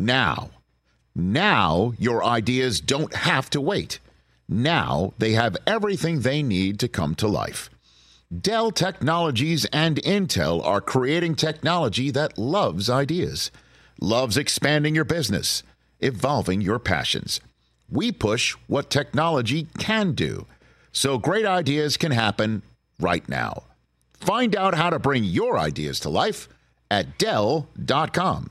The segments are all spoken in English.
now. Now your ideas don't have to wait. Now they have everything they need to come to life. Dell Technologies and Intel are creating technology that loves ideas, loves expanding your business, evolving your passions. We push what technology can do so great ideas can happen right now. Find out how to bring your ideas to life at Dell.com.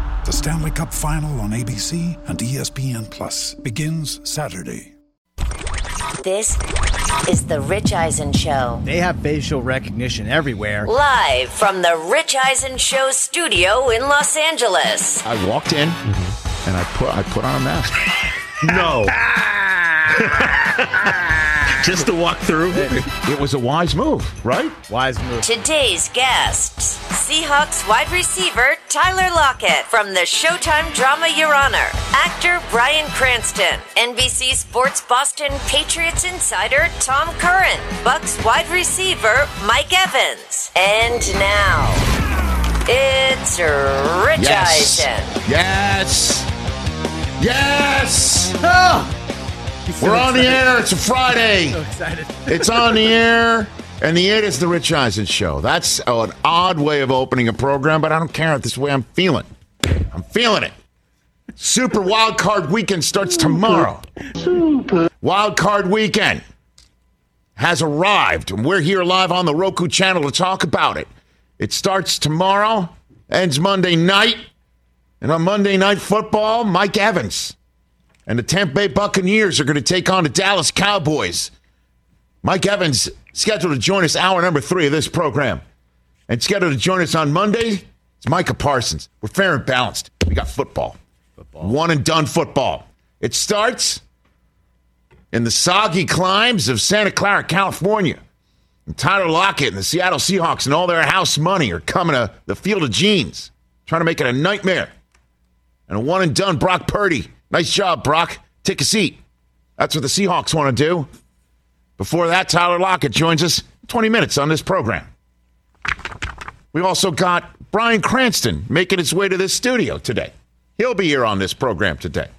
The Stanley Cup Final on ABC and ESPN Plus begins Saturday. This is the Rich Eisen Show. They have facial recognition everywhere. Live from the Rich Eisen Show studio in Los Angeles. I walked in mm-hmm. and I put I put on a mask. No. Just to walk through. It was a wise move, right? Wise move. Today's guests Seahawks wide receiver Tyler Lockett from the Showtime drama Your Honor, actor Bryan Cranston, NBC Sports Boston Patriots insider Tom Curran, Bucs wide receiver Mike Evans. And now, it's Rich Yes. Eisen. Yes. Yes. Oh! We're on the air. It's a Friday. So excited. It's on the air. And the it is the Rich Eisen Show. That's an odd way of opening a program, but I don't care. This is the way I'm feeling. I'm feeling it. Super Wild Card Weekend starts tomorrow. Super. Wild Card Weekend has arrived, and we're here live on the Roku channel to talk about it. It starts tomorrow, ends Monday night, and on Monday Night Football, Mike Evans and the Tampa Bay Buccaneers are going to take on the Dallas Cowboys. Mike Evans scheduled to join us hour number three of this program. And scheduled to join us on Monday It's Micah Parsons. We're fair and balanced. We got football. One and done football. It starts in the soggy climes of Santa Clara, California. And Tyler Lockett and the Seattle Seahawks and all their house money are coming to the field of jeans, trying to make it a nightmare. And a one and done Brock Purdy. Nice job, Brock. Take a seat. That's what the Seahawks want to do. Before that, Tyler Lockett joins us 20 minutes on this program. We also got Bryan Cranston making his way to this studio today. He'll be here on this program today.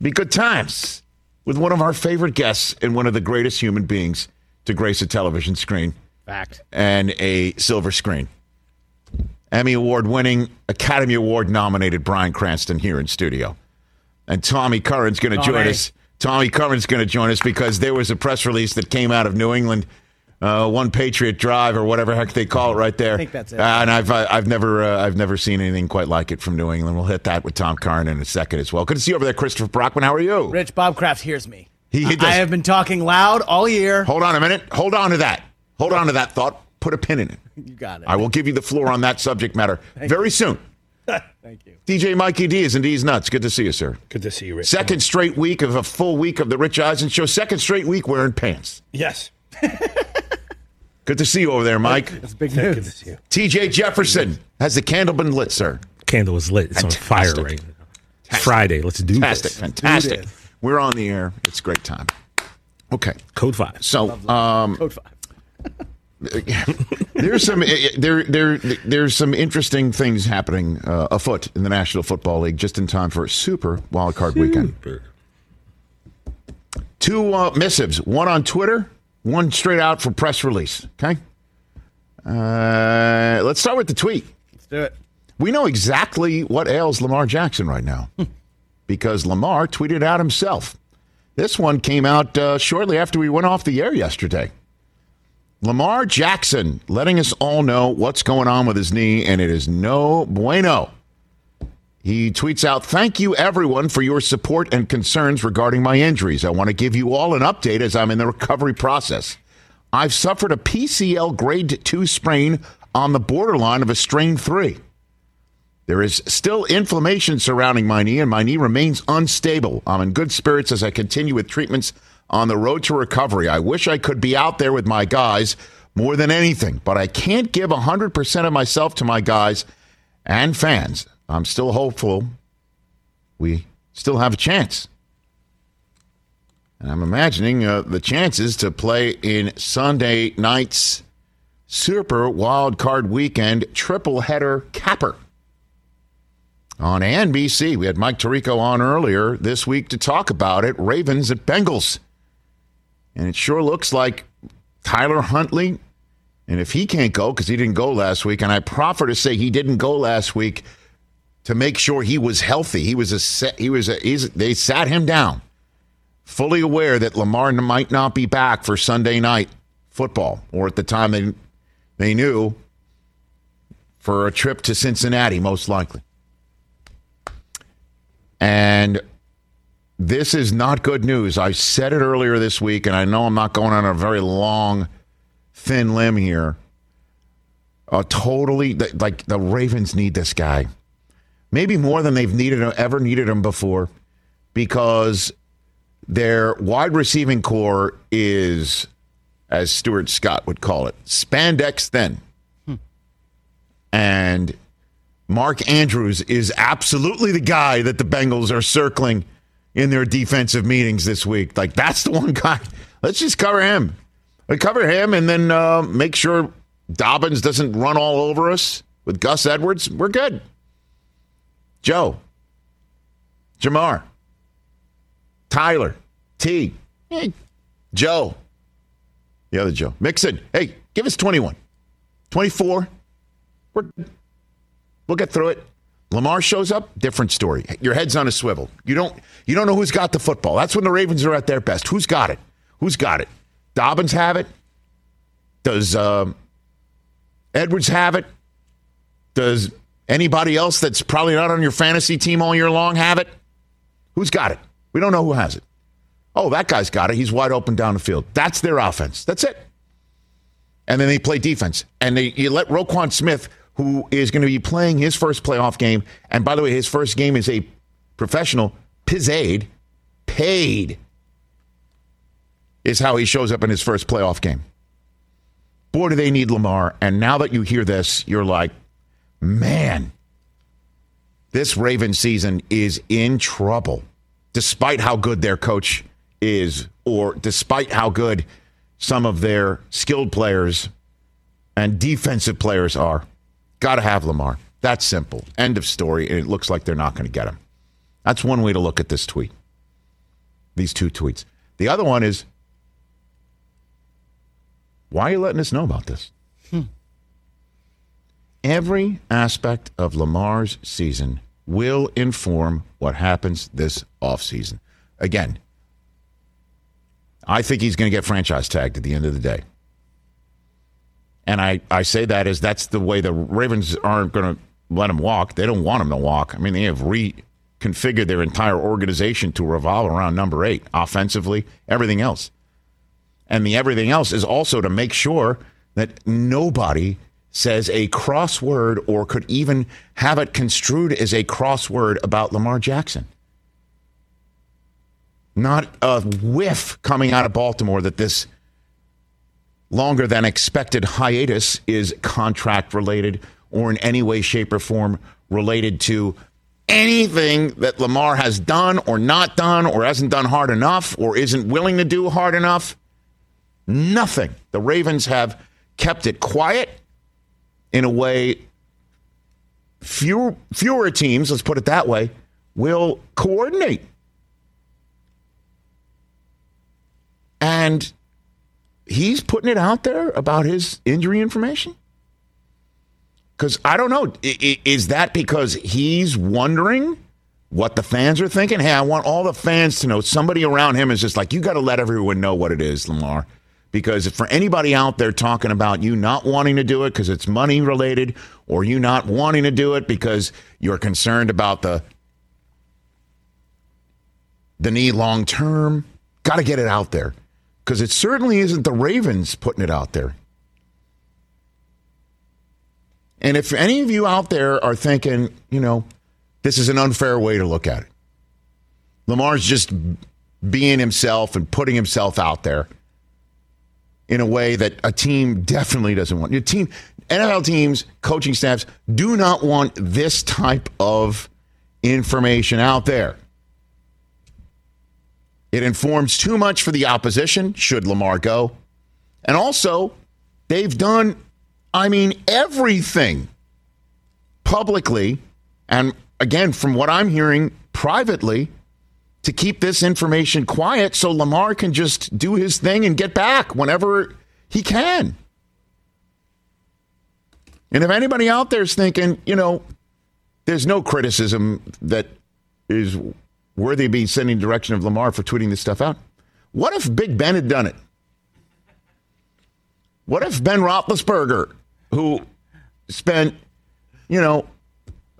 Be good times with one of our favorite guests and one of the greatest human beings to grace a television screen Fact. and a silver screen. Emmy Award winning, Academy Award nominated Bryan Cranston here in studio. And Tommy Curran's going to join us. Tommy Curran's going to join us because there was a press release that came out of New England, uh, One Patriot Drive or whatever heck they call it right there. I think that's it. and I've uh, I've never uh, I've never seen anything quite like it from New England. We'll hit that with Tom Curran in a second as well. Good to see you over there, Christopher Brockman. How are you? Rich Bob Kraft hears me. He- he. I have been talking loud all year. Hold on a minute. Hold on to that. Hold on to that thought. Put a pin in it. You got it. I will give you the floor on that subject matter very soon. Thank you. DJ Mikey D is and D's nuts. Good to see you, sir. Good to see you, Rich. Second straight week of a full week of the Rich Eisen show. Second straight week wearing pants. Yes. Good to see you over there, Mike. It's big Good to news. see you. TJ Jefferson. Has the candle been lit, sir? Candle is lit. It's on fire right now. It's Friday. Let's do Fantastic. this. Fantastic. this. We're on the air. It's a great time. Okay. Code five. So, um, Code five. there's some there there there's some interesting things happening uh, afoot in the National Football League just in time for a super wild card weekend. Two uh, missives, one on Twitter, one straight out for press release. Okay, uh, let's start with the tweet. Let's do it. We know exactly what ails Lamar Jackson right now because Lamar tweeted out himself. This one came out uh, shortly after we went off the air yesterday. Lamar Jackson letting us all know what's going on with his knee, and it is no bueno. He tweets out, Thank you, everyone, for your support and concerns regarding my injuries. I want to give you all an update as I'm in the recovery process. I've suffered a PCL grade 2 sprain on the borderline of a strain 3. There is still inflammation surrounding my knee, and my knee remains unstable. I'm in good spirits as I continue with treatments on the road to recovery. I wish I could be out there with my guys more than anything, but I can't give 100% of myself to my guys and fans. I'm still hopeful we still have a chance. And I'm imagining uh, the chances to play in Sunday night's Super Wild Card Weekend triple header capper. On NBC, we had Mike Tirico on earlier this week to talk about it. Ravens at Bengals. And it sure looks like Tyler Huntley, and if he can't go because he didn't go last week, and I proffer to say he didn't go last week to make sure he was healthy. He was a he was a they sat him down, fully aware that Lamar might not be back for Sunday night football, or at the time they they knew for a trip to Cincinnati, most likely. And this is not good news. I said it earlier this week, and I know I'm not going on a very long, thin limb here. Uh, totally, like the Ravens need this guy, maybe more than they've needed ever needed him before, because their wide receiving corps is, as Stuart Scott would call it, spandex thin, hmm. and Mark Andrews is absolutely the guy that the Bengals are circling in their defensive meetings this week. Like that's the one guy. Let's just cover him. We cover him and then uh, make sure Dobbins doesn't run all over us with Gus Edwards. We're good. Joe, Ja'Marr, Tyler, T, hey, Joe, the other Joe, Mixon. Hey, give us 21, 24. We're, we'll get through it. Lamar shows up, different story. Your head's on a swivel. You don't you don't know who's got the football. That's when the Ravens are at their best. Who's got it? Who's got it? Dobbins have it? Does um, Edwards have it? Does anybody else that's probably not on your fantasy team all year long have it? Who's got it? We don't know who has it. Oh, that guy's got it. He's wide open down the field. That's their offense. That's it. And then they play defense. And they, you let Roquan Smith who is going to be playing his first playoff game. And by the way, his first game is a professional Pizaid, paid, is how he shows up in his first playoff game. Boy, do they need Lamar. And now that you hear this, you're like, man, this Raven season is in trouble, despite how good their coach is, or despite how good some of their skilled players and defensive players are. Got to have Lamar. That's simple. End of story. And it looks like they're not going to get him. That's one way to look at this tweet. These two tweets. The other one is why are you letting us know about this? Hmm. Every aspect of Lamar's season will inform what happens this offseason. Again, I think he's going to get franchise tagged at the end of the day. And I, I say that as that's the way the Ravens aren't going to let him walk. They don't want him to walk. I mean, they have reconfigured their entire organization to revolve around number eight, offensively, everything else. And the everything else is also to make sure that nobody says a crossword or could even have it construed as a crossword about Lamar Jackson. Not a whiff coming out of Baltimore that this longer than expected hiatus is contract related or in any way, shape, or form related to anything that Lamar has done or not done or hasn't done hard enough or isn't willing to do hard enough. Nothing. The Ravens have kept it quiet in a way fewer, fewer teams, let's put it that way, will coordinate. And he's putting it out there about his injury information? Because I don't know. Is that because he's wondering what the fans are thinking? Hey, I want all the fans to know. Somebody around him is just like, you got to let everyone know what it is, Lamar. Because for anybody out there talking about you not wanting to do it because it's money related, or you not wanting to do it because you're concerned about the the knee long term, got to get it out there because it certainly isn't the Ravens putting it out there. And if any of you out there are thinking, you know, this is an unfair way to look at it, Lamar's just being himself and putting himself out there in a way that a team definitely doesn't want. Your team, NFL teams, coaching staffs do not want this type of information out there. It informs too much for the opposition, should Lamar go. And also, they've done, I mean, everything publicly, and again, from what I'm hearing privately, to keep this information quiet so Lamar can just do his thing and get back whenever he can. And if anybody out there is thinking, you know, there's no criticism that is worthy of being sending direction of Lamar for tweeting this stuff out. What if Big Ben had done it? What if Ben Roethlisberger, who spent, you know,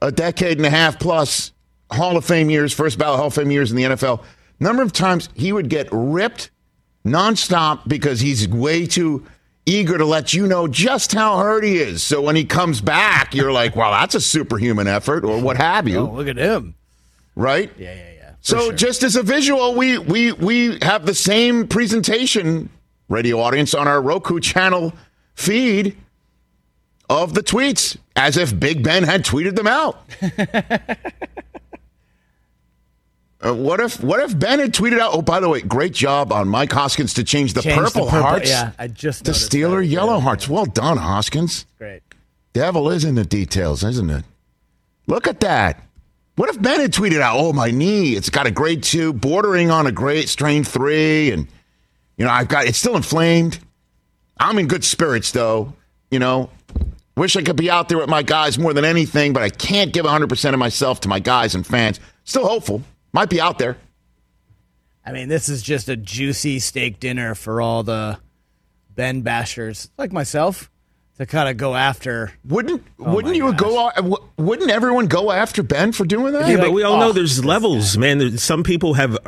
a decade and a half plus Hall of Fame years, first ballot Hall of Fame years in the NFL, number of times he would get ripped nonstop because he's way too eager to let you know just how hurt he is. So when he comes back, you're like, wow, that's a superhuman effort or what have you. Oh, look at him. Right? Yeah, yeah, yeah. So sure. just as a visual, we we we have the same presentation, radio audience, on our Roku channel feed of the tweets, as if Big Ben had tweeted them out. Uh, what if what if Ben had tweeted out? Oh, by the way, great job on Mike Hoskins to change the, Change the purple, purple- hearts yeah, I just to noticed Steeler that. yellow Yeah, hearts. Well done, Hoskins. Great. Devil is in the details, isn't it? Look at that. What if Ben had tweeted out, "Oh, my knee, it's got a grade two, bordering on a grade strain three, and you know I've got it's still inflamed. I'm in good spirits though. You know, wish I could be out there with my guys more than anything, but I can't give 100 percent of myself to my guys and fans. Still hopeful, might be out there. I mean, this is just a juicy steak dinner for all the Ben bashers like myself to kind of go after. Wouldn't wouldn't Oh my you go? Wouldn't everyone go after Ben for doing that? Yeah, like, but we all oh, know there's levels, man. There's, some people have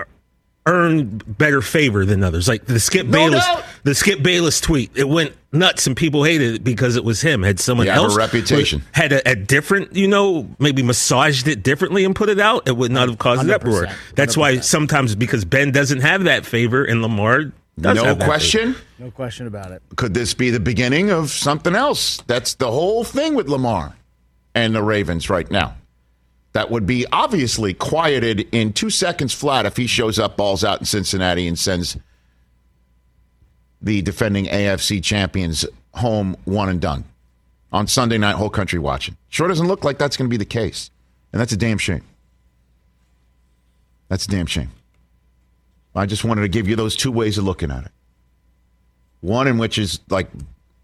earned better favor than others. Like the Skip No Bayless, doubt. the Skip Bayless tweet, it went nuts, and people hated it because it was him. Had someone You have a else reputation. had a, a different, you know, maybe massaged it differently and put it out, it would not have caused an uproar. That's why 100%. sometimes because Ben doesn't have that favor and Lamar does no have that question. No question about it. could this be the beginning of something else? That's the whole thing with Lamar and the Ravens right now. That would be obviously quieted in two seconds flat if he shows up, balls out in Cincinnati, and sends the defending AFC champions home one and done on Sunday night, whole country watching. Sure doesn't look like that's going to be the case. And that's a damn shame. That's a damn shame. I just wanted to give you those two ways of looking at it. One in which is like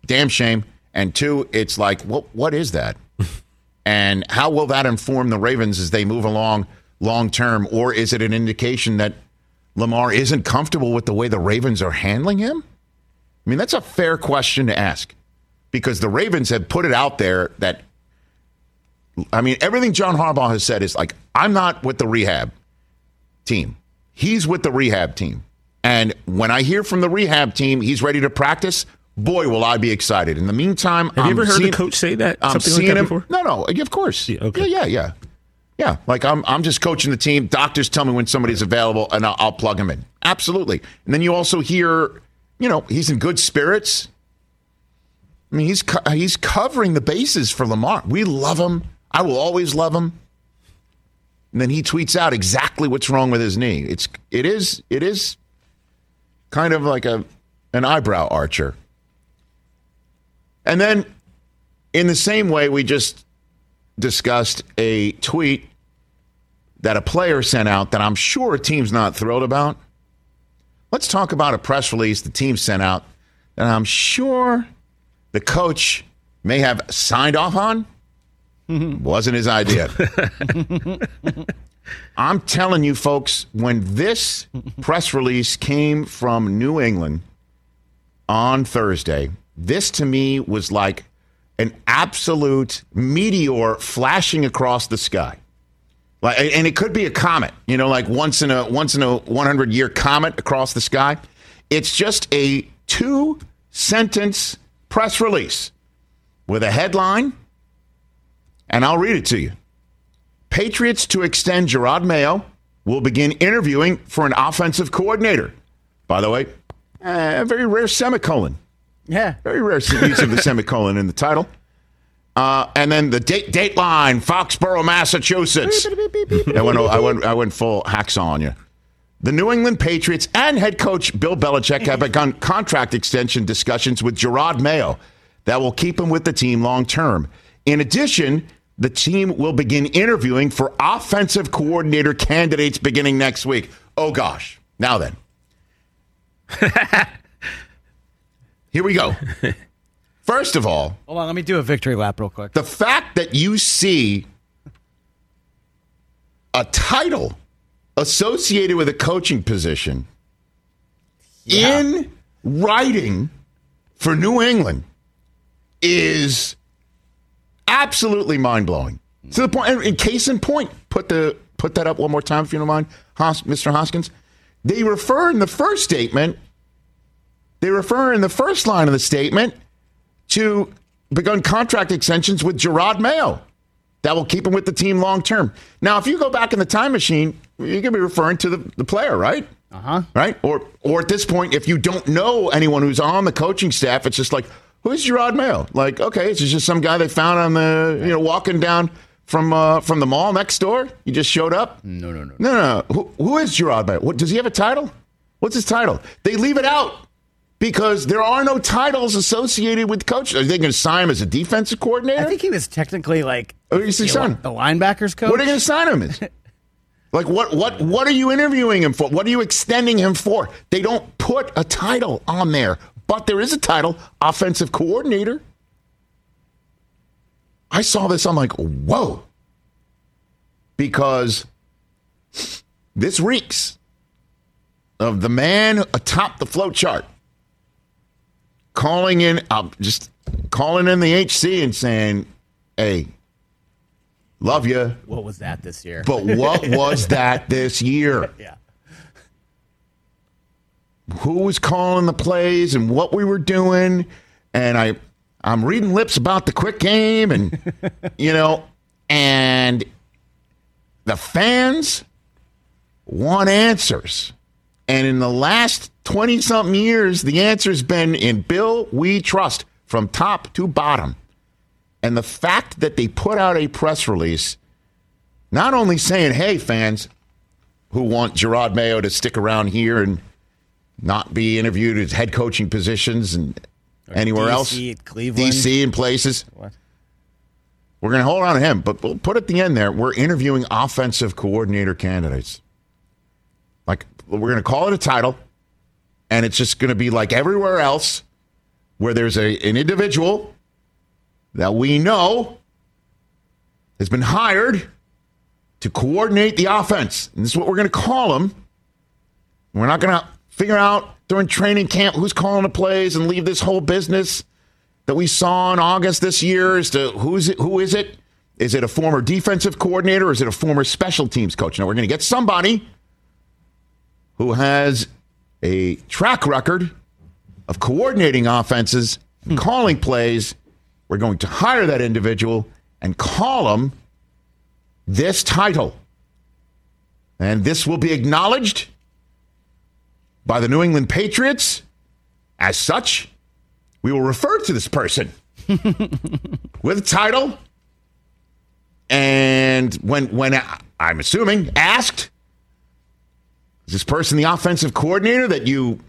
damn shame, and two, it's like what what is that? and how will that inform the Ravens as they move along long term, or is it an indication that Lamar isn't comfortable with the way the Ravens are handling him? I mean, that's a fair question to ask because the Ravens have put it out there that I mean, everything John Harbaugh has said is like, I'm not with the rehab team. He's with the rehab team. And when I hear from the rehab team, he's ready to practice. Boy, will I be excited! In the meantime, Have you ever heard a coach say that? I'm Something like seeing that him. before? No, no, of course. Yeah, okay. Yeah, yeah, yeah, yeah. Like I'm, I'm just coaching the team. Doctors tell me when somebody's available, and I'll, I'll plug him in. Absolutely. And then you also hear, you know, he's in good spirits. I mean, he's co- he's covering the bases for Lamar. We love him. I will always love him. And then he tweets out exactly what's wrong with his knee. It's it is it is kind of like a an eyebrow archer. And then in the same way we just discussed a tweet that a player sent out that I'm sure a team's not thrilled about. Let's talk about a press release the team sent out that I'm sure the coach may have signed off on. Wasn't his idea. I'm telling you, folks, when this press release came from New England on Thursday, this to me was like an absolute meteor flashing across the sky. Like, and it could be a comet, you know, like once in a once in a 100 year comet across the sky. It's just a two sentence press release with a headline And I'll read it to you. Patriots to extend Jerod Mayo will begin interviewing for an offensive coordinator. By the way, uh, a very rare semicolon. Yeah. Very rare use of the semicolon in the title. Uh, and then the date Dateline, Foxborough, Massachusetts. I went, I went, I went full hacksaw on you. The New England Patriots and head coach Bill Belichick have begun contract extension discussions with Jerod Mayo that will keep him with the team long term. In addition, the team will begin interviewing for offensive coordinator candidates beginning next week. Oh gosh. Now then. Here we go. First of all, Hold on, let me do a victory lap real quick. the fact that you see a title associated with a coaching position in writing for New England is absolutely mind blowing. To the point, and in case in point, put the put that up one more time if you don't mind, Hos, Mr. Hoskins. They refer in the first statement. They refer in the first line of the statement to begun contract extensions with Jerod Mayo that will keep him with the team long term. Now, if you go back in the time machine, you can be referring to the, the player, right? Uh huh. Right? Or or at this point, if you don't know anyone who's on the coaching staff, it's just like, who's Jerod Mayo? Like, okay, it's just some guy they found on the you know walking down from uh, from the mall next door. You just showed up. No, no, no. No, no, no. Who, who is Jerod Mayo? What, does he have a title? What's his title? They leave it out because there are no titles associated with coach. Are they going to sign him as a defensive coordinator? I think he was technically like Oh, he's the, son. the linebackers coach. what are they going to sign him as? like what? What? What are you interviewing him for? What are you extending him for? They don't put a title on there, but there is a title: offensive coordinator. I saw this. I'm like, whoa, because this reeks of the man atop the flow chart calling in, uh, just calling in the HC and saying, "Hey, love you, what was that this year? but what was that this year? yeah. Who was calling the plays and what we were doing?" And I, I'm reading lips about the quick game, and you know, and the fans want answers. And in the last 20 something years, the answer's been in Bill, we trust from top to bottom. And the fact that they put out a press release, not only saying, hey, fans who want Jerod Mayo to stick around here and not be interviewed as head coaching positions and anywhere DC else. DC and places. We're going to hold on to him, but we'll put at the end there, we're interviewing offensive coordinator candidates. Like, we're going to call it a title, and it's just going to be like everywhere else where there's a, an individual that we know has been hired to coordinate the offense. And this is what we're going to call him. We're not going to figure out during training camp who's calling the plays and leave this whole business that we saw in August this year as to who's it, who is it? Is it a former defensive coordinator or is it a former special teams coach? Now we're going to get somebody who has a track record of coordinating offenses, and hmm. calling plays. We're going to hire that individual and call him this title. And this will be acknowledged by the New England Patriots as such. We will refer to this person with a title. And when when uh, I'm assuming asked, is this person the offensive coordinator that you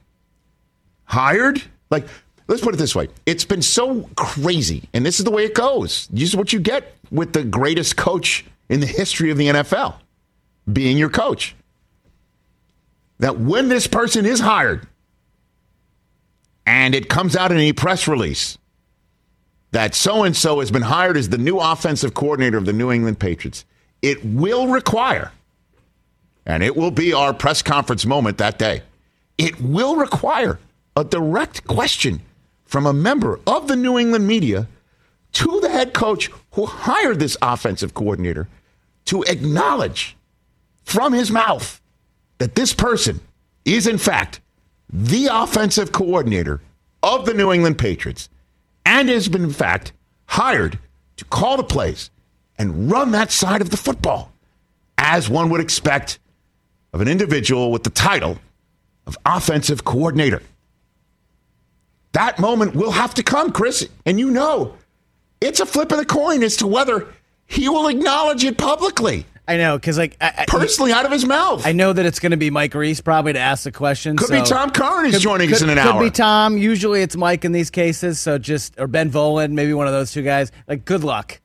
hired? Like, let's put it this way. It's been so crazy, and this is the way it goes. This is what you get with the greatest coach in the history of the NFL being your coach. That when this person is hired, and it comes out in a press release that so and so has been hired as the new offensive coordinator of the New England Patriots, it will require, and it will be our press conference moment that day, it will require a direct question from a member of the New England media to the head coach who hired this offensive coordinator to acknowledge from his mouth that this person is, in fact, the offensive coordinator of the New England Patriots and has been, in fact, hired to call the plays and run that side of the football, as one would expect of an individual with the title of offensive coordinator. That moment will have to come, Chris, and you know it's a flip of the coin as to whether he will acknowledge it publicly. I know because like I, I- Personally, out of his mouth. I know that it's going to be Mike Reiss probably to ask the question. Could so- be Tom is Could- joining us in an could hour. Could be Tom. Usually it's Mike in these cases. So just or Ben Volin, maybe one of those two guys. Like good luck,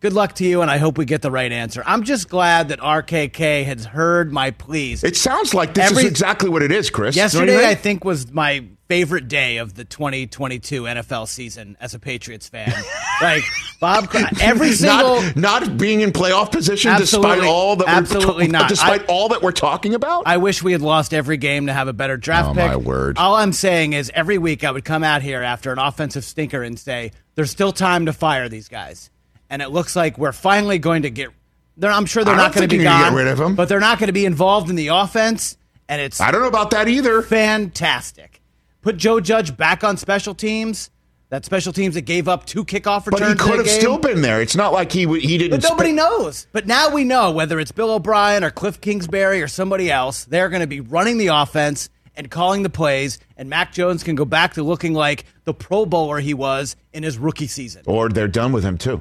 good luck to you, and I hope we get the right answer. I'm just glad that RKK has heard my pleas. It sounds like this Every- is exactly what it is, Chris. Yesterday. I think was my favorite day of the 2022 NFL season as a Patriots fan. like Bob, every single. not, not being in playoff position despite all that absolutely not. despite I- all that we're talking about. I wish we had lost every game to have a better draft Oh, pick. my word. All I'm saying is every week I would come out here after an offensive stinker and say, there's still time to fire these guys. And it looks like we're finally going to get. They're, I'm sure they're not going to be gone, get rid of 'em. but they're not going to be involved in the offense. And it's I don't know about that either. fantastic. Put Joe Judge back on special teams. That special teams that gave up two kickoff returns. But he could have game. still been there. It's not like he w- he didn't. But nobody spe- knows. But now we know whether it's Bill O'Brien or Cliff Kingsbury or somebody else, they're going to be running the offense and calling the plays, and Mac Jones can go back to looking like the Pro Bowler he was in his rookie season. Or they're done with him too.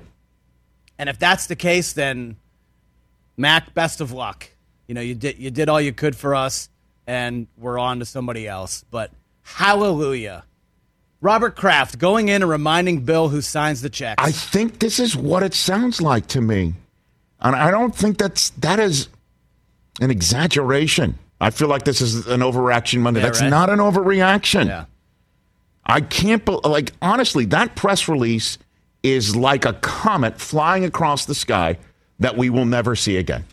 And if that's the case, then Mac, best of luck. You know, you did you did all you could for us, and we're on to somebody else. But hallelujah. Robert Kraft going in and reminding Bill who signs the checks. I think this is what it sounds like to me, and I don't think that's that is an exaggeration. I feel like this is an overreaction Monday. Yeah, that's right. not an overreaction. yeah. I can't bel like honestly that press release is like a comet flying across the sky that we will never see again.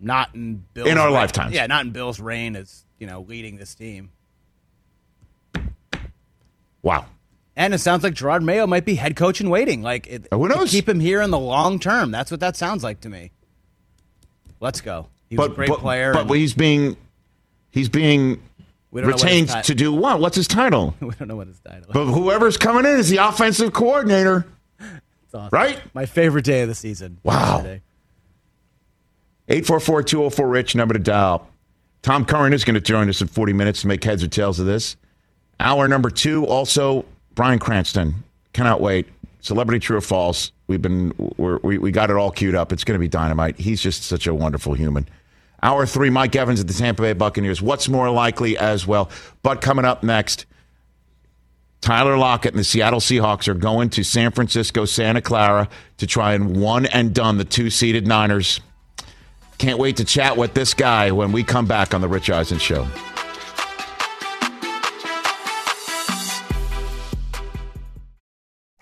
Not in Bill's In our reign- lifetimes. Yeah, not in Bill's reign as you know leading this team. Wow. And it sounds like Jerod Mayo might be head coach in waiting. Like it, uh, Who to knows? keep him here in the long term. That's what that sounds like to me. Let's go. He was a great but, player. But and he's being he's being we don't know what his retained to do what? What's his title? we don't know what his title. is. But whoever's coming in is the offensive coordinator, awesome. right? My favorite day of the season. Wow. yesterday. 844-204 Rich number to dial. Tom Curran is going to join us in 40 minutes to make heads or tails of this. Hour number two, also Bryan Cranston. Cannot wait. Celebrity True or False. We've been we we got it all queued up. It's going to be dynamite. He's just such a wonderful human. Hour three, Mike Evans at the Tampa Bay Buccaneers. What's more likely as well? But coming up next, Tyler Lockett and the Seattle Seahawks are going to San Francisco, Santa Clara to try and one and done the two seeded Niners. Can't wait to chat with this guy when we come back on the Rich Eisen Show.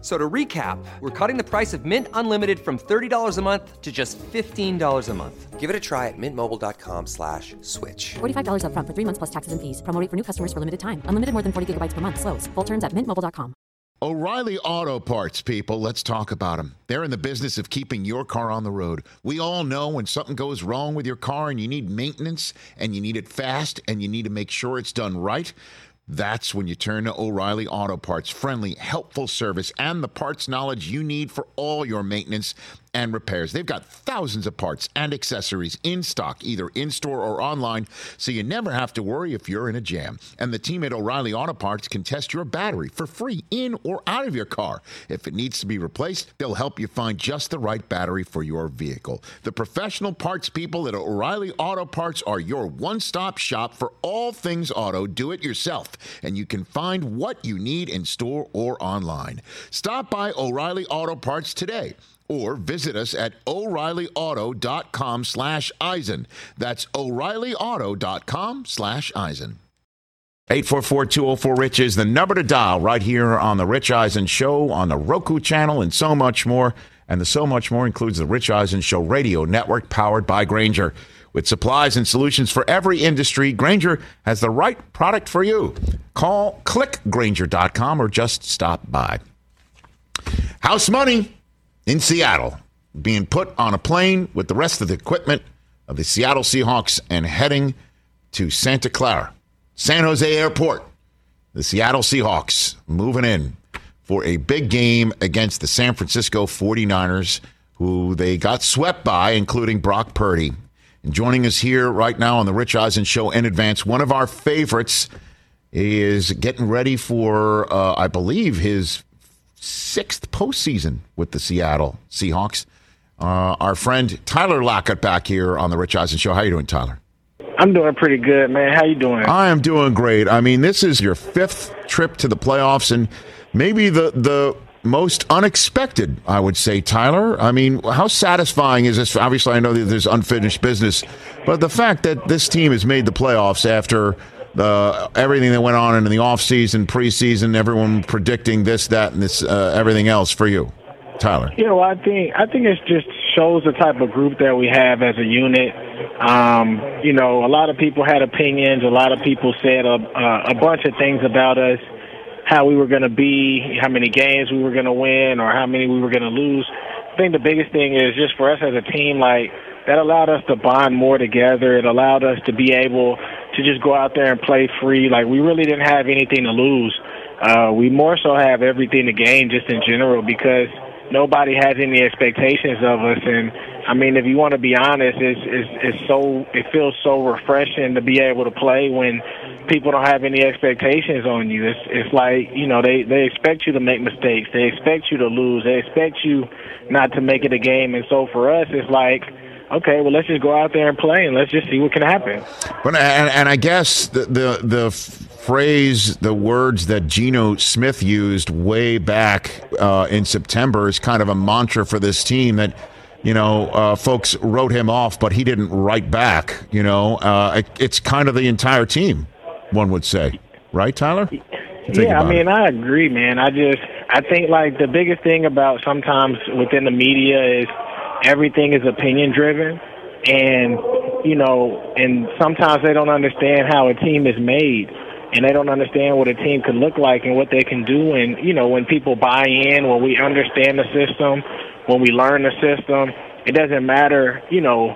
F- So to recap, we're cutting the price of Mint Unlimited from $30 a month to just $15 a month. Give it a try at mintmobile.com slash switch. $45 upfront for three months plus taxes and fees. Promo rate for new customers for limited time. Unlimited more than 40 gigabytes per month. Slows. Full terms at mintmobile.com. O'Reilly Auto Parts, people. Let's talk about them. They're in the business of keeping your car on the road. We all know when something goes wrong with your car and you need maintenance and you need it fast and you need to make sure it's done right. That's when you turn to O'Reilly Auto Parts. Friendly, helpful service, and the parts knowledge you need for all your maintenance and repairs. They've got thousands of parts and accessories in stock, either in store or online, so you never have to worry if you're in a jam. And the team at O'Reilly Auto Parts can test your battery for free in or out of your car. If it needs to be replaced, they'll help you find just the right battery for your vehicle. The professional parts people at O'Reilly Auto Parts are your one stop shop for all things auto do it yourself, and you can find what you need in store or online. Stop by O'Reilly Auto Parts today or visit us at o'reillyauto.com slash eisen that's o'reillyauto.com slash eisen 844-204-RICH is the number to dial right here on the Rich Eisen Show on the Roku channel and so much more. And the so much more includes the Rich Eisen Show radio network powered by Grainger. With supplies and solutions for every industry, Grainger has the right product for you. Call clickgrainger.com or just stop by. House money in Seattle, being put on a plane with the rest of the equipment of the Seattle Seahawks and heading to Santa Clara, San Jose Airport. The Seattle Seahawks moving in for a big game against the San Francisco 49ers, who they got swept by, including Brock Purdy. And joining us here right now on the Rich Eisen Show in advance, one of our favorites is getting ready for, uh, I believe, his sixth postseason with the Seattle Seahawks. Uh, our friend Tyler Lockett back here on the Rich Eisen Show. How you doing, Tyler? I'm doing pretty good, man. How you doing? I am doing great. I mean, this is your fifth trip to the playoffs, and maybe the the most unexpected, I would say, Tyler. I mean, how satisfying is this? Obviously, I know that there's unfinished business, but the fact that this team has made the playoffs after uh, everything that went on in the offseason, preseason, everyone predicting this, that, and this, uh, everything else for you, Tyler. Yeah, well, I think I think it just shows the type of group that we have as a unit. Um, you know, a lot of people had opinions. A lot of people said a, a bunch of things about us, how we were going to be, how many games we were going to win, or how many we were going to lose. I think the biggest thing is just for us as a team, like that allowed us to bond more together. It allowed us to be able to just go out there and play free. Like we really didn't have anything to lose. Uh, we more so have everything to gain just in general because nobody has any expectations of us. And I mean, if you want to be honest, it's, it's, it's so, it feels so refreshing to be able to play when people don't have any expectations on you. It's, it's like, you know, they, they expect you to make mistakes. They expect you to lose. They expect you not to make it a game. And so for us, it's like, okay, well, let's just go out there and play and let's just see what can happen. But and, and I guess the, the the phrase, the words that Geno Smith used way back uh, in September is kind of a mantra for this team that. You know, uh, folks wrote him off, but he didn't write back. You know, uh, it, it's kind of the entire team, one would say, right, Tyler? Yeah, I mean, it. I agree, man. I just, I think like the biggest thing about sometimes within the media is everything is opinion driven. And you know and sometimes they don't understand how a team is made. And they don't understand what a team can look like and what they can do. And you know when people buy in when we understand the system when we learn the system it doesn't matter you know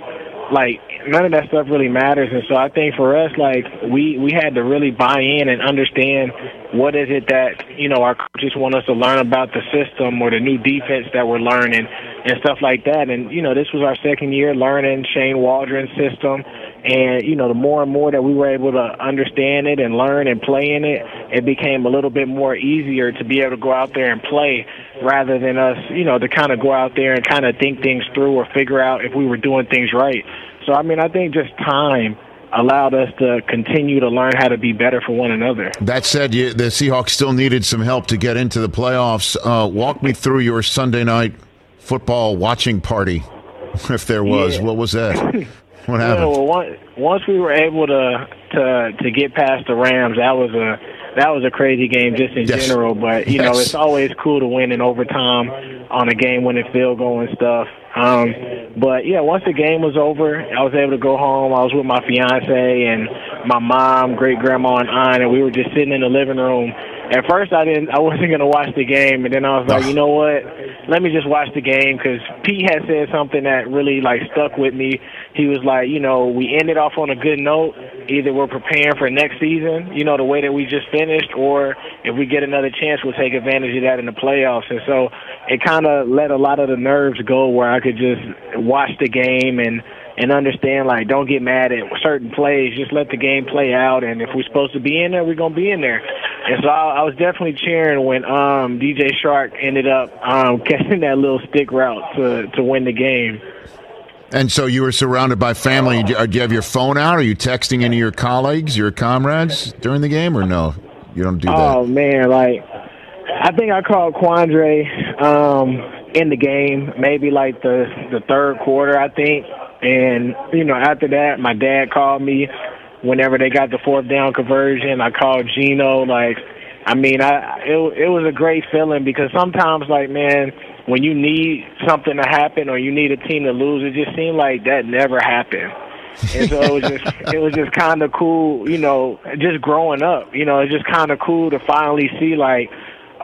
like none of that stuff really matters. And so i think for us like we we had to really buy in and understand what is it that you know our coaches want us to learn about the system or the new defense that we're learning and stuff like that and you know this was our second year learning shane waldron's system and you know the more and more that we were able to understand it and learn and play in it it became a little bit more easier to be able to go out there and play rather than us you know to kind of go out there and kind of think things through or figure out if we were doing things right so i mean i think just time allowed us to continue to learn how to be better for one another. That said, you, the Seahawks still needed some help to get into the playoffs. Uh, walk me through your Sunday night football watching party, if there was. Yeah. What was that? What happened? Well, once, once we were able to to to get past the Rams, that was a that was a crazy game just in yes. general. But you yes. know, it's always cool to win in overtime on a game-winning field goal and stuff. Um, but yeah, once the game was over, I was able to go home. I was with my fiance and my mom, great grandma, and aunt, and we were just sitting in the living room. At first, I didn't, I wasn't gonna watch the game, and then I was like, you know what? Let me just watch the game because Pete had said something that really like stuck with me. He was like, you know, we ended off on a good note. Either we're preparing for next season, you know, the way that we just finished, or if we get another chance, we'll take advantage of that in the playoffs. And so it kind of let a lot of the nerves go where I could just watch the game and and understand like don't get mad at certain plays just let the game play out and if we're supposed to be in there we're going to be in there and so I, I was definitely cheering when um DJ Chark ended up um catching that little stick route to to win the game and so you were surrounded by family. Do you have your phone out? Are you texting any of your colleagues, your comrades during the game, or no? You don't do that. Oh man, like I think I called Quandre um, in the game, maybe like the the third quarter, I think. And you know, after that, my dad called me whenever they got the fourth down conversion. I called Geno. Like, I mean, I it it was a great feeling because sometimes, like, man, when you need something to happen or you need a team to lose, it just seemed like that never happened. and so it was just it was just kind of cool, you know, just growing up. You know, it's just kind of cool to finally see like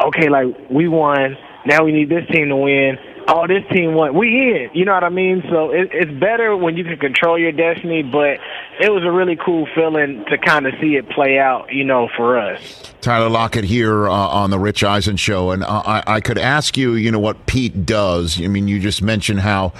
okay, like we won. Now we need this team to win. Oh, this team won. We in. You know what I mean? So it, it's better when you can control your destiny. But it was a really cool feeling to kind of see it play out. You know, for us. Tyler Lockett here uh, on the Rich Eisen show, and uh, I, I could ask you, you know, what Pete does. I mean, you just mentioned how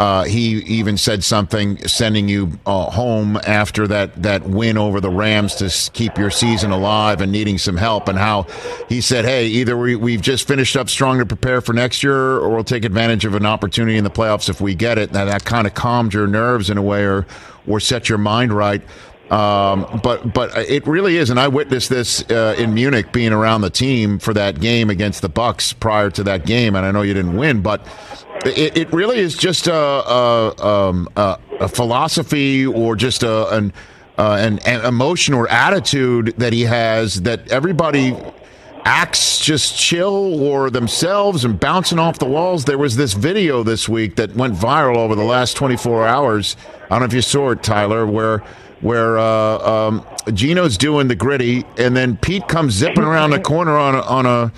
uh, he even said something sending you uh, home after that, that win over the Rams to keep your season alive and needing some help. And how he said, hey, either we, we've just finished up strong to prepare for next year or we'll take advantage of an opportunity in the playoffs if we get it. Now, that kind of calmed your nerves in a way or, or set your mind right. Um, but but it really is, and I witnessed this uh, in Munich, being around the team for that game against the Bucs prior to that game, and I know you didn't win, but it, it really is just a, a, um, a, a philosophy or just a, an, uh, an, an emotion or attitude that he has that everybody acts just chill or themselves and bouncing off the walls. There was this video this week that went viral over the last 24 hours. I don't know if you saw it, Tyler, where where uh, um, Geno's doing the griddy, and then Pete comes zipping around the corner on a, on a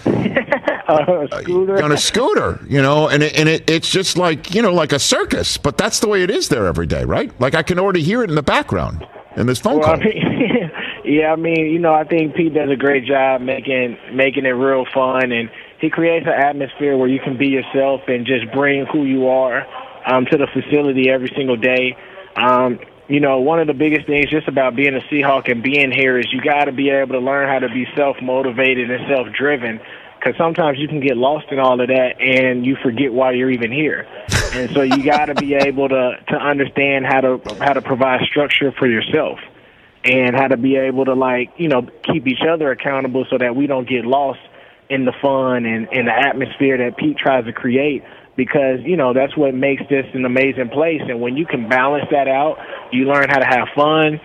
Uh, scooter. on a scooter, you know, and it, and it, it's just like you know, like a circus. But that's the way it is there every day, right? Like I can already hear it in the background in this phone Well, call. I mean, yeah, I mean, you know, I think Pete does a great job making making it real fun, and he creates an atmosphere where you can be yourself and just bring who you are um, to the facility every single day. Um, you know, one of the biggest things just about being a Seahawk and being here is you got to be able to learn how to be self motivated and self driven. Because sometimes you can get lost in all of that and you forget why you're even here. And so you got to be able to to understand how to how to provide structure for yourself and how to be able to like you know keep each other accountable so that we don't get lost in the fun and, in the atmosphere that Pete tries to create because you know that's what makes this an amazing place and when you can balance that out you learn how to have fun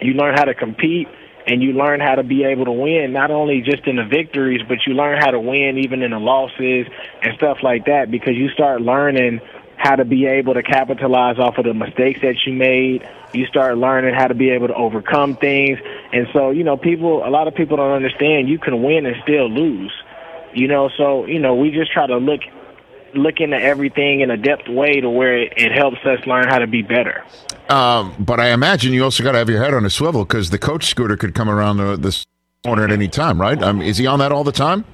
you learn how to compete and you learn how to be able to win not only just in the victories but you learn how to win even in the losses and stuff like that because you start learning how to be able to capitalize off of the mistakes that you made. You start learning how to be able to overcome things. And so, you know, people, a lot of people don't understand you can win and still lose. You know, so, you know, we just try to look look into everything in a depth way to where it, it helps us learn how to be better. Um, but I imagine you also got to have your head on a swivel because the coach scooter could come around the, this corner at any time, right? Um, is he on that all the time,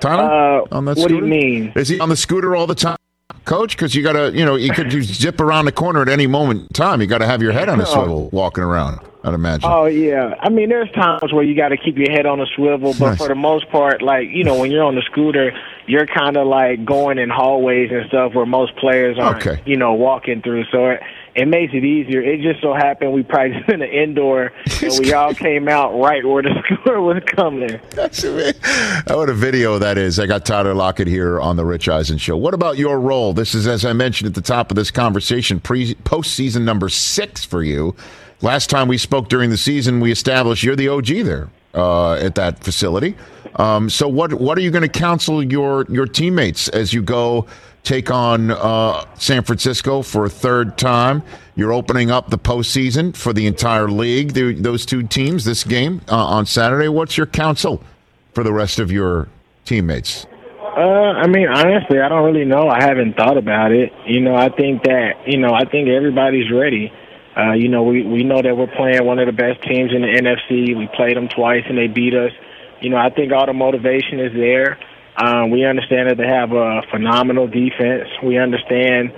Tyler? Uh, on that what do you mean? Is he on the scooter all the time, Coach? Because you got to, you know, you could just zip around the corner at any moment in time. You got to have your head on a swivel walking around. I'd imagine. Oh yeah, I mean, there's times where you got to keep your head on a swivel, but Nice. for the most part, like you know, when you're on the scooter, you're kind of like going in hallways and stuff where most players aren't, Okay. you know, walking through. So it, it makes it easier. It just so happened we practiced in the indoor, and we all came out right where the scooter was coming. That's amazing. What a video that is. I got Tyler Lockett here on the Rich Eisen Show. What about your role? This is, as I mentioned at the top of this conversation, pre postseason number six for you. Last time we spoke during the season, we established you're the OG there uh, at that facility. Um, so, what what are you going to counsel your your teammates as you go take on uh, San Francisco for a third time? You're opening up the postseason for the entire league. The, those two teams, this game uh, on Saturday. What's your counsel for the rest of your teammates? Uh, I mean, honestly, I don't really know. I haven't thought about it. You know, I think that you know, I think everybody's ready. Uh, you know, we we know that we're playing one of the best teams in the NFC. We played them twice and they beat us. You know, I think all the motivation is there. Um, we understand that they have a phenomenal defense. We understand,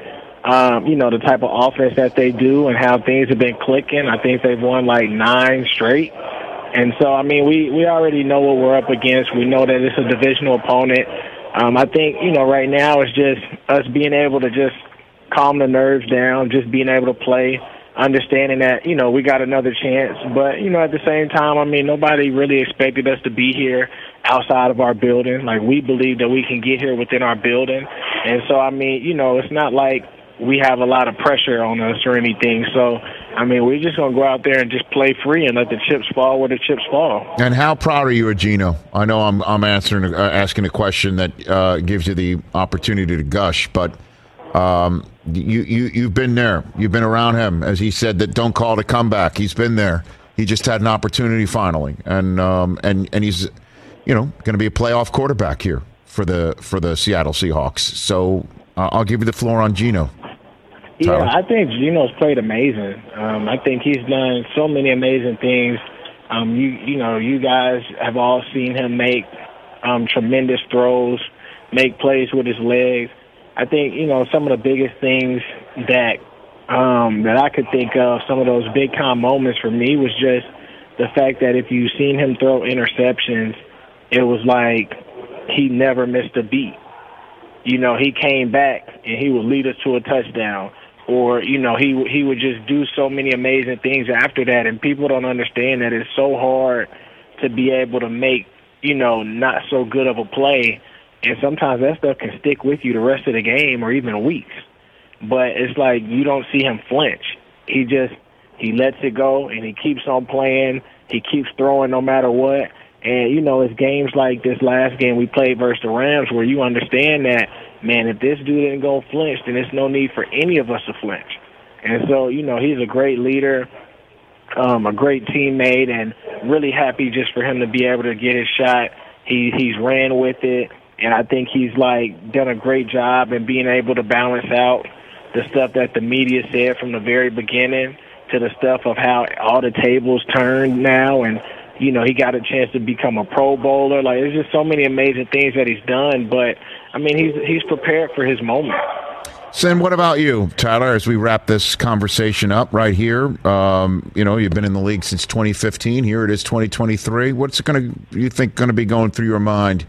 um, you know, the type of offense that they do and how things have been clicking. I think they've won like nine straight. And so, I mean, we, we already know what we're up against. We know that it's a divisional opponent. Um, I think, you know, right now it's just us being able to just calm the nerves down, just being able to play, understanding that, you know, we got another chance. But, you know, at the same time, I mean, nobody really expected us to be here outside of our building. Like, we believe that we can get here within our building. And so, I mean, you know, it's not like we have a lot of pressure on us or anything. So, I mean, we're just going to go out there and just play free and let the chips fall where the chips fall. And how proud are you of Geno? I know I'm I'm answering uh, asking a question that uh, gives you the opportunity to gush, but um, you you you've been there. You've been around him, as he said that don't call it a comeback. He's been there. He just had an opportunity finally, and um, and and he's you know going to be a playoff quarterback here for the for the Seattle Seahawks. So uh, I'll give you the floor on Geno. Yeah, I think Geno's played amazing. Um, I think he's done so many amazing things. Um, you you know, you guys have all seen him make um, tremendous throws, make plays with his legs. I think you know some of the biggest things that um, that I could think of. Some of those big time moments for me was just the fact that if you've seen him throw interceptions, it was like he never missed a beat. You know, he came back and he would lead us to a touchdown or you know he he would just do so many amazing things after that and people don't understand that it's so hard to be able to make you know not so good of a play and sometimes that stuff can stick with you the rest of the game or even weeks. But it's like you don't see him flinch. He just he lets it go and he keeps on playing. He keeps throwing no matter what. And you know it's games like this last game we played versus the Rams where you understand that man, if this dude didn't go flinch, then there's no need for any of us to flinch. And so, you know, he's a great leader, um, a great teammate, and really happy just for him to be able to get his shot. He he's ran with it, and I think he's like done a great job in being able to balance out the stuff that the media said from the very beginning to the stuff of how all the tables turned now and you know, he got a chance to become a pro bowler. Like there's just so many amazing things that he's done, but I mean, he's he's prepared for his moment. Sin, what about you, Tyler? As we wrap this conversation up right here, um, you know you've been in the league since 2015. Here it is, 2023. What's it going to you think going to be going through your mind?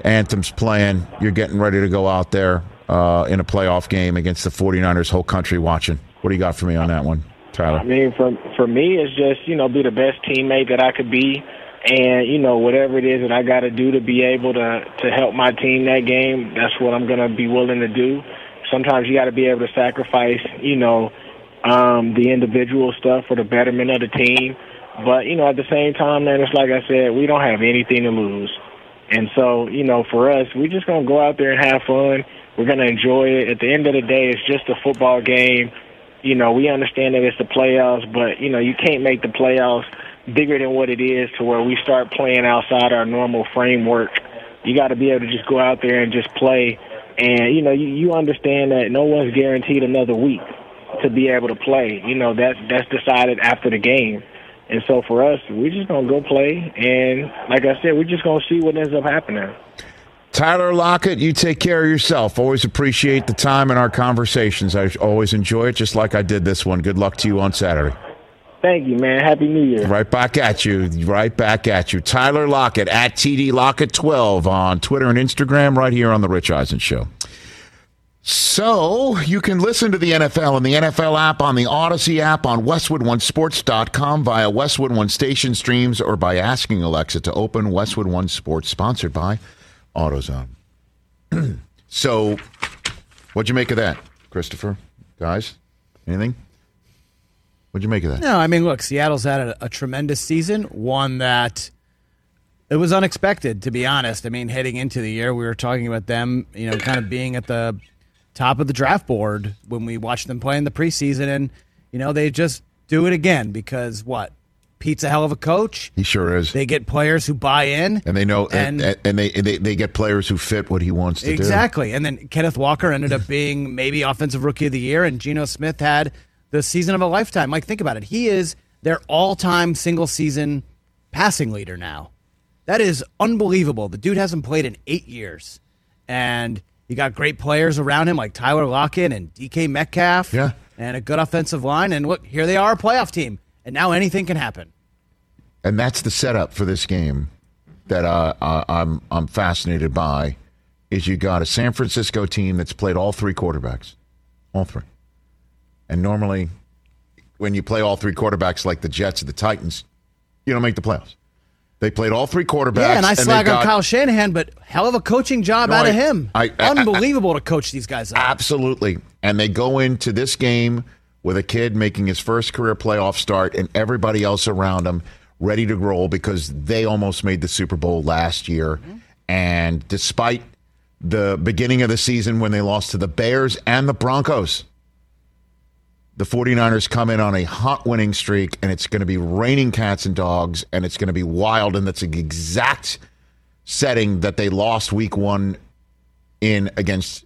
Anthem's playing. You're getting ready to go out there uh, in a playoff game against the 49ers. Whole country watching. What do you got for me on that one, Tyler? I mean, for for me, it's just you know be the best teammate that I could be, and you know whatever it is that I got to do to be able to to help my team that game. That's what I'm gonna be willing to do. Sometimes you got to be able to sacrifice, you know, um, the individual stuff for the betterment of the team. But you know, at the same time, man, it's like I said, we don't have anything to lose, and so you know, for us, we're just gonna go out there and have fun. We're gonna enjoy it. At the end of the day, it's just a football game you know, we understand that it's the playoffs, but you know, you can't make the playoffs bigger than what it is to where we start playing outside our normal framework. You got to be able to just go out there and just play, and you know, you, you understand that no one's guaranteed another week to be able to play. You know, that's that's decided after the game. And so for us, we're just gonna go play, and like I said, we're just gonna see what ends up happening. Tyler Lockett, you take care of yourself. Always appreciate the time in our conversations. I always enjoy it, just like I did this one. Good luck to you on Saturday. Thank you, man. Happy New Year. Right back at you. Right back at you. Tyler Lockett at TD Lockett 12 on Twitter and Instagram, right here on The Rich Eisen Show. So you can listen to the NFL in the NFL app, on the Audacy app, on WestwoodOneSports.com via Westwood One station streams, or by asking Alexa to open Westwood One Sports, sponsored by AutoZone. so, what'd you make of that, Christopher? Guys, anything? What'd you make of that? No, I mean, look, Seattle's had a, a tremendous season, one that it was unexpected, to be honest. I mean, heading into the year, we were talking about them, you know, kind of being at the top of the draft board when we watched them play in the preseason, and you know, they just do it again because what? Pete's a hell of a coach. He sure is. They get players who buy in, and they know, and, and, and they, they they get players who fit what he wants to exactly. do. Exactly. And then Kenneth Walker ended up being maybe offensive rookie of the year, and Geno Smith had the season of a lifetime. Like think about it. He is their all-time single season passing leader now. That is unbelievable. The dude hasn't played in eight years, and you got great players around him like Tyler Lockett and DK Metcalf, yeah, and a good offensive line. And look, here they are, a playoff team, and now anything can happen. And that's the setup for this game that uh, uh, I'm I'm fascinated by. Is you got a San Francisco team that's played all three quarterbacks, all three, and normally when you play all three quarterbacks like the Jets or the Titans, you don't make the playoffs. They played all three quarterbacks. Yeah, and I slag on Kyle Shanahan, but hell of a coaching job No, out of him. I- I- Unbelievable to coach these guys up. Absolutely. And they go into this game with a kid making his first career playoff start and everybody else around him ready to roll because they almost made the Super Bowl last year. Mm-hmm. And despite the beginning of the season when they lost to the Bears and the Broncos, the 49ers come in on a hot winning streak and it's going to be raining cats and dogs and it's going to be wild and that's the exact setting that they lost week one in against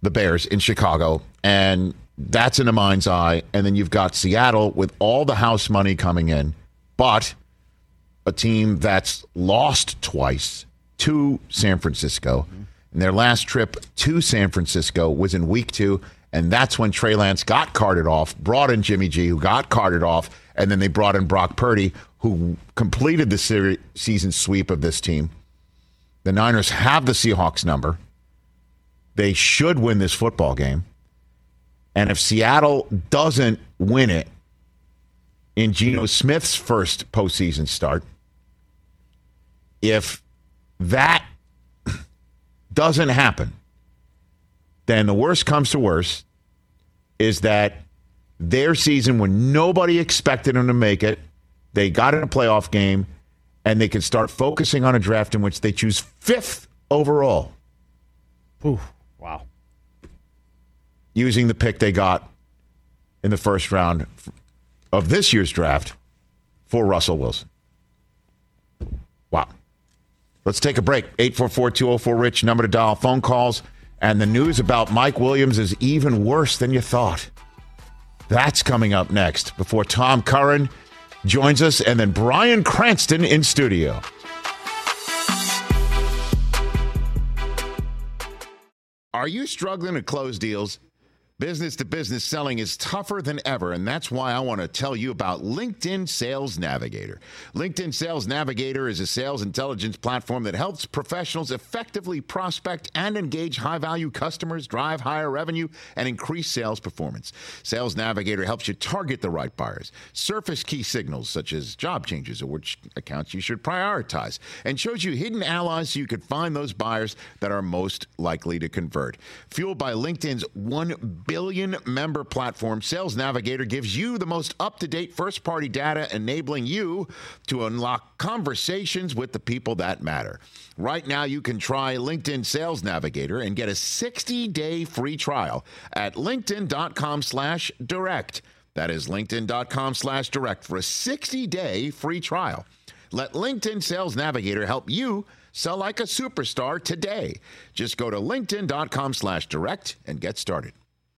the Bears in Chicago. And that's in the mind's eye. And then you've got Seattle with all the house money coming in, but a team that's lost twice to San Francisco. Mm-hmm. And their last trip to San Francisco was in week two. And that's when Trey Lance got carted off, brought in Jimmy G, who got carted off, and then they brought in Brock Purdy, who completed the series, season sweep of this team. The Niners have the Seahawks number. They should win this football game. And if Seattle doesn't win it in Geno Smith's first postseason start, if that doesn't happen, then the worst comes to worst is that their season when nobody expected them to make it, they got in a playoff game, and they can start focusing on a draft in which they choose fifth overall. Ooh, wow. Using the pick they got in the first round of this year's draft for Russell Wilson. Wow. Let's take a break. 844 204 Rich, number to dial, phone calls. And the news about Mike Williams is even worse than you thought. That's coming up next before Tom Curran joins us and then Bryan Cranston in studio. Are you struggling to close deals? Business to business selling is tougher than ever, and that's why I want to tell you about LinkedIn Sales Navigator. LinkedIn Sales Navigator is a sales intelligence platform that helps professionals effectively prospect and engage high value customers, drive higher revenue, and increase sales performance. Sales Navigator helps you target the right buyers, surface key signals such as job changes or which accounts you should prioritize, and shows you hidden allies so you can find those buyers that are most likely to convert. Fueled by LinkedIn's 1 billion member platform, Sales Navigator gives you the most up to date first party data, enabling you to unlock conversations with the people that matter. Right now, you can try LinkedIn Sales Navigator and get a 60 day free trial at linkedin.com slash direct. That is linkedin.com slash direct for a 60 day free trial. Let LinkedIn Sales Navigator help you sell like a superstar today. Just go to linkedin.com slash direct and get started.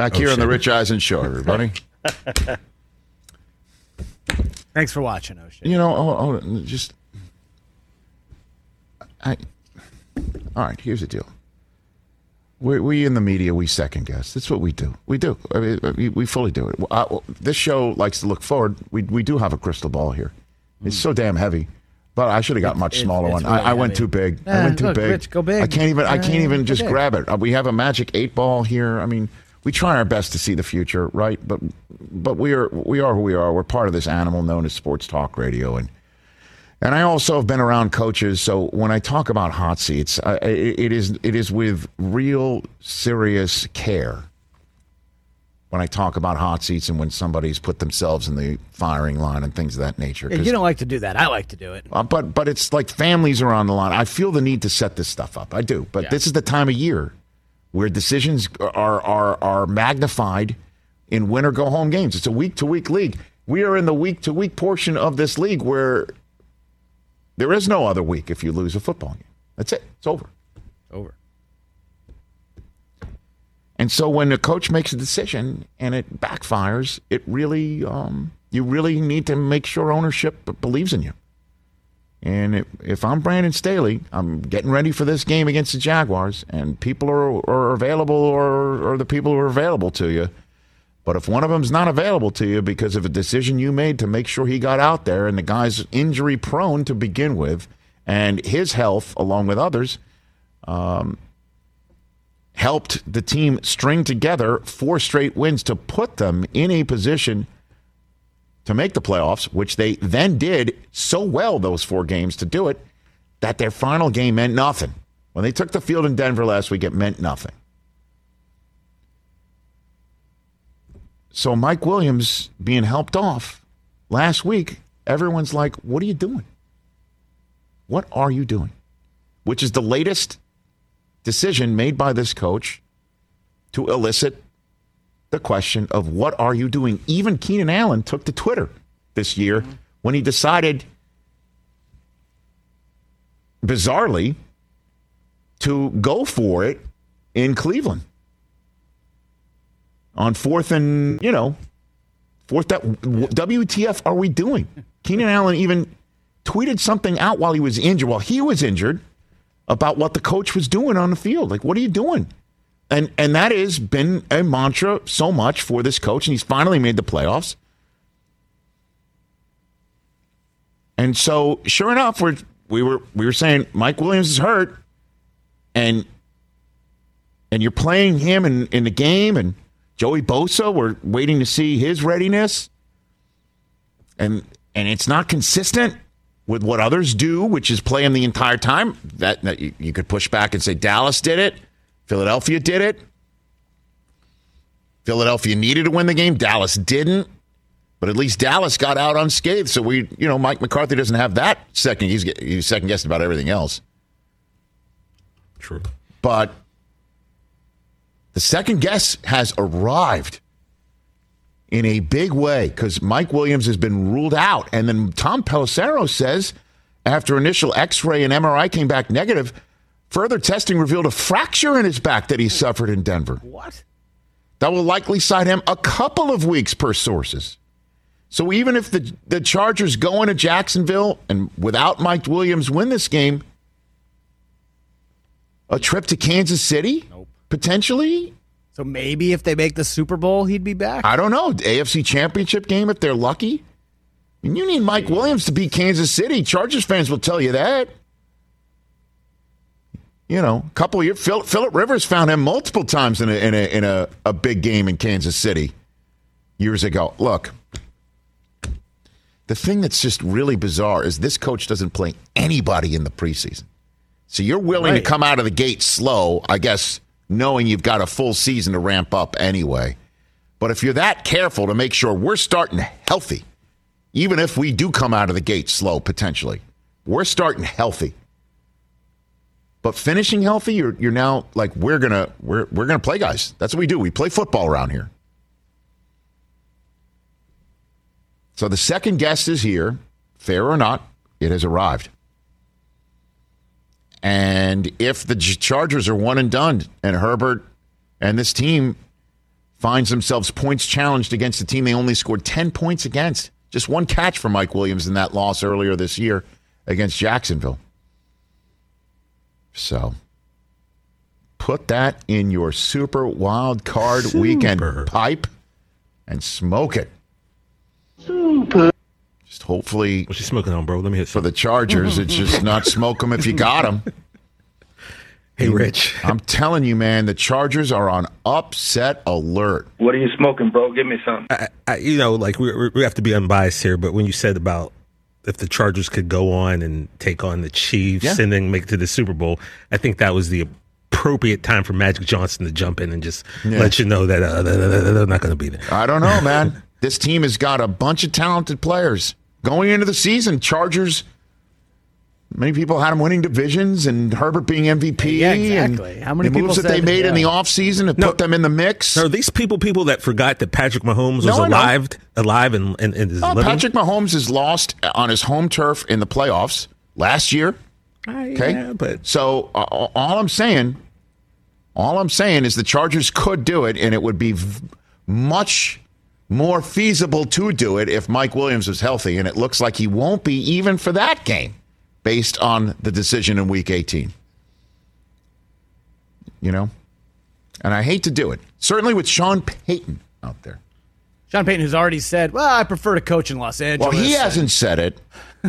Back here on the Rich Eisen Show, everybody. Thanks for watching, O'Shea. You know, oh, oh, just I. All right, here's the deal. We, we in the media, we second guess. That's what we do. We do. I mean, we, we fully do it. Uh, this show likes to look forward. We we do have a crystal ball here. It's so damn heavy. But I should have got much smaller it's one. really I, I went too big. I went too look, big. Rich, go big. I can't even. I can't even just big. grab it. Uh, We have a magic eight ball here. I mean, we try our best to see the future, right? But but we are we are who we are. We're part of this animal known as sports talk radio, and and I also have been around coaches. So when I talk about hot seats, I, it, it is it is with real serious care. When I talk about hot seats and when somebody's put themselves in the firing line and things of that nature, Yeah, you don't like to do that. I like to do it. uh, but but it's like families are on the line. I feel the need to set this stuff up. I do. But this is the time of year where decisions are are are magnified in win or go home games. It's a week to week league. We are in the week to week portion of this league where there is no other week if you lose a football game. That's it. It's over. Over. And so when a coach makes a decision and it backfires, it really um, you really need to make sure ownership believes in you. And if, if I'm Brandon Staley, I'm getting ready for this game against the Jaguars, and people are, are available or, or the people who are available to you. But if one of them's not available to you because of a decision you made to make sure he got out there and the guy's injury prone to begin with, and his health, along with others, um, helped the team string together four straight wins to put them in a position to make the playoffs, which they then did so well those four games to do it that their final game meant nothing. When they took the field in Denver last week, it meant nothing. So Mike Williams being helped off last week, everyone's like, "What are you doing? What are you doing?" Which is the latest decision made by this coach to elicit the question of what are you doing? Even Keenan Allen took to Twitter this year when he decided, bizarrely, to go for it in Cleveland on fourth and, you know, fourth. That, WTF are we doing? Keenan Allen even tweeted something out while he was injured, while he was injured, about what the coach was doing on the field. Like, what are you doing? And and that has been a mantra so much for this coach, and he's finally made the playoffs. And so, sure enough, we're, we were we were saying Mike Williams is hurt, and and you're playing him in, in the game, and Joey Bosa, we're waiting to see his readiness, and and it's not consistent with what others do, which is play him the entire time. That, that you, you could push back and say Dallas did it. Philadelphia did it. Philadelphia needed to win the game. Dallas didn't. But at least Dallas got out unscathed. So we, you know, Mike McCarthy doesn't have that second. He's, he's second guessing about everything else. True. But the second guess has arrived in a big way because Mike Williams has been ruled out. And then Tom Pelissero says after initial x ray and MRI came back negative, further testing revealed a fracture in his back that he suffered in Denver. What? That will likely side him a couple of weeks per sources. So even if the, the Chargers go into Jacksonville and without Mike Williams win this game, a trip to Kansas City? Nope. Potentially? So maybe if they make the Super Bowl, he'd be back. I don't know. AFC Championship game if they're lucky. I mean, you need Mike Williams to beat Kansas City. Chargers fans will tell you that. You know, a couple of years. Phil, Philip Rivers found him multiple times in a in a in a, a big game in Kansas City years ago. Look, the thing that's just really bizarre is this coach doesn't play anybody in the preseason. So you're willing Right. to come out of the gate slow, I guess, knowing you've got a full season to ramp up anyway. But if you're that careful to make sure we're starting healthy, even if we do come out of the gate slow potentially, we're starting healthy. But finishing healthy, you're you're now like we're gonna we're we're gonna play guys. That's what we do. We play football around here. So the second guest is here, fair or not, it has arrived. And if the Chargers are one and done, and Herbert and this team finds themselves points challenged against a team they only scored 10 points against, just one catch for Mike Williams in that loss earlier this year against Jacksonville. So put that in your super wild card weekend pipe and smoke it. Super. Just hopefully What's she smoking on, bro? Let me hit for the Chargers, it's just not smoke them if you got them. Hey, Rich. I'm telling you, man, the Chargers are on upset alert. What are you smoking, bro? Give me some. I, I, you know, like we, we we have to be unbiased here, but when you said about if the Chargers could go on and take on the Chiefs Yeah. and then make it to the Super Bowl, I think that was the appropriate time for Magic Johnson to jump in and just let you know that uh, they're not going to be there. I don't know, man. this team has got a bunch of talented players going into the season. Chargers. Many people had him winning divisions and Herbert being MVP. Yeah, exactly. And How many the moves that they said- made in the yeah. offseason to No. put them in the mix? Are these people people that forgot that Patrick Mahomes was No, alive, alive, and and, and is Oh, living? Patrick Mahomes is lost on his home turf in the playoffs last year. Uh, Okay, yeah, but so uh, all I'm saying, all I'm saying is the Chargers could do it, and it would be v- much more feasible to do it if Mike Williams was healthy, and it looks like he won't be even for that game. Based on the decision in week 18. You know? And I hate to do it. Certainly with Sean Payton out there. Sean Payton, has already said, "Well, I prefer to coach in Los Angeles." Well, he hasn't said it.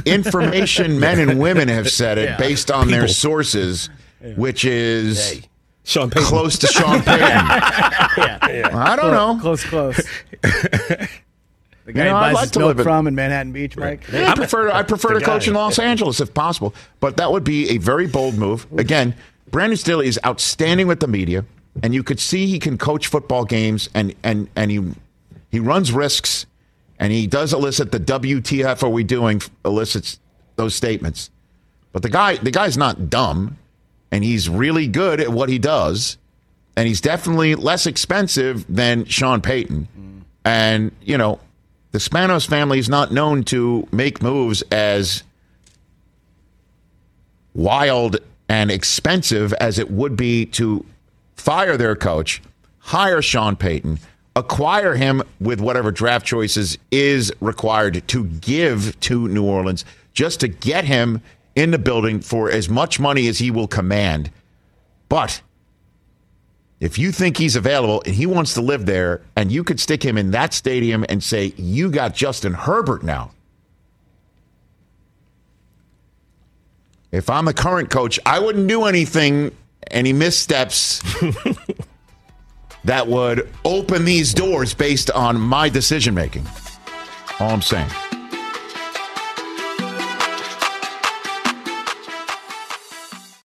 Information men and women have said it Yeah. based on their People. sources, which is Sean Payton. close to Sean Payton. I don't know. Close, close. the guy know, I'd like to milk live in- from in Manhattan Beach, Mike. I prefer I prefer to the coach in Los Angeles if possible, but that would be a very bold move. Again, Brandon Staley is outstanding with the media, and you could see he can coach football games, and and and he he runs risks, and he does elicit the WTF are we doing elicits those statements. But the guy the guy's not dumb, and he's really good at what he does, and he's definitely less expensive than Sean Payton. Mm. And, you know, the Spanos family is not known to make moves as wild and expensive as it would be to fire their coach, hire Sean Payton, acquire him with whatever draft choices is required to give to New Orleans just to get him in the building for as much money as he will command. But if you think he's available and he wants to live there, and you could stick him in that stadium and say, You got Justin Herbert now. If I'm the current coach, I wouldn't do anything, any missteps that would open these doors based on my decision making. All I'm saying.